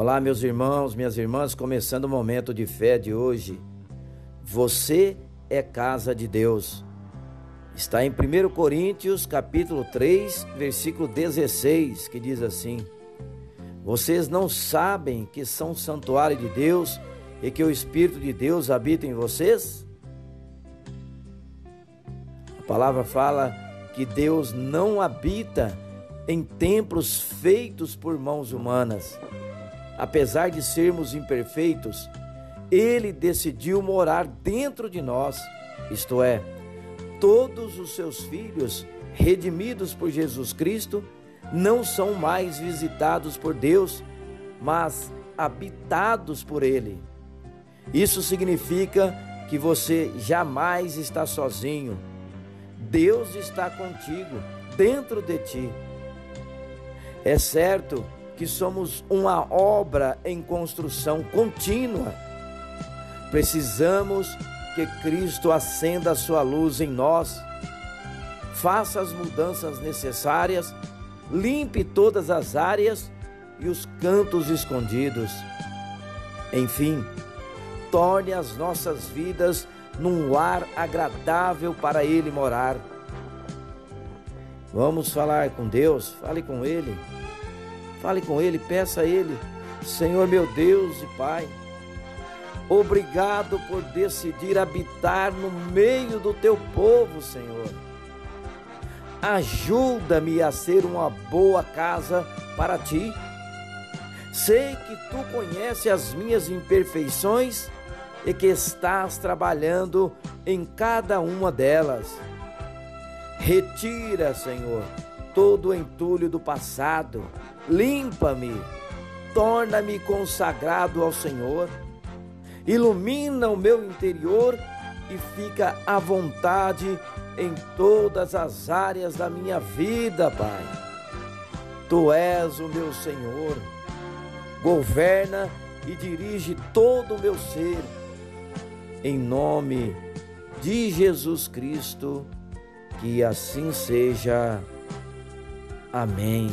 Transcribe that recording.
Olá, meus irmãos, minhas irmãs, começando o momento de fé de hoje. Você é casa de Deus. Está em 1 Coríntios, capítulo 3, versículo 16, que diz assim: Vocês não sabem que são santuário de Deus e que o Espírito de Deus habita em vocês? A palavra fala que Deus não habita em templos feitos por mãos humanas apesar de sermos imperfeitos, ele decidiu morar dentro de nós, isto é, todos os seus filhos, redimidos por Jesus Cristo, não são mais visitados por Deus, mas habitados por Ele. Isso significa que você jamais está sozinho. Deus está contigo, dentro de ti. É certo que somos uma obra em construção contínua. Precisamos que Cristo acenda a sua luz em nós, faça as mudanças necessárias, limpe todas as áreas e os cantos escondidos. Enfim, torne as nossas vidas num lar agradável para Ele morar. Vamos falar com Deus, fale com Ele. Fale com Ele, peça a Ele, Senhor meu Deus e Pai, obrigado por decidir habitar no meio do teu povo, Senhor. Ajuda-me a ser uma boa casa para ti. Sei que tu conheces as minhas imperfeições e que estás trabalhando em cada uma delas. Retira, Senhor, todo o entulho do passado, limpa-me, torna-me consagrado ao Senhor, ilumina o meu interior e fica à vontade em todas as áreas da minha vida, Pai. Tu és o meu Senhor, governa e dirige todo o meu ser, em nome de Jesus Cristo, que assim seja. Amém.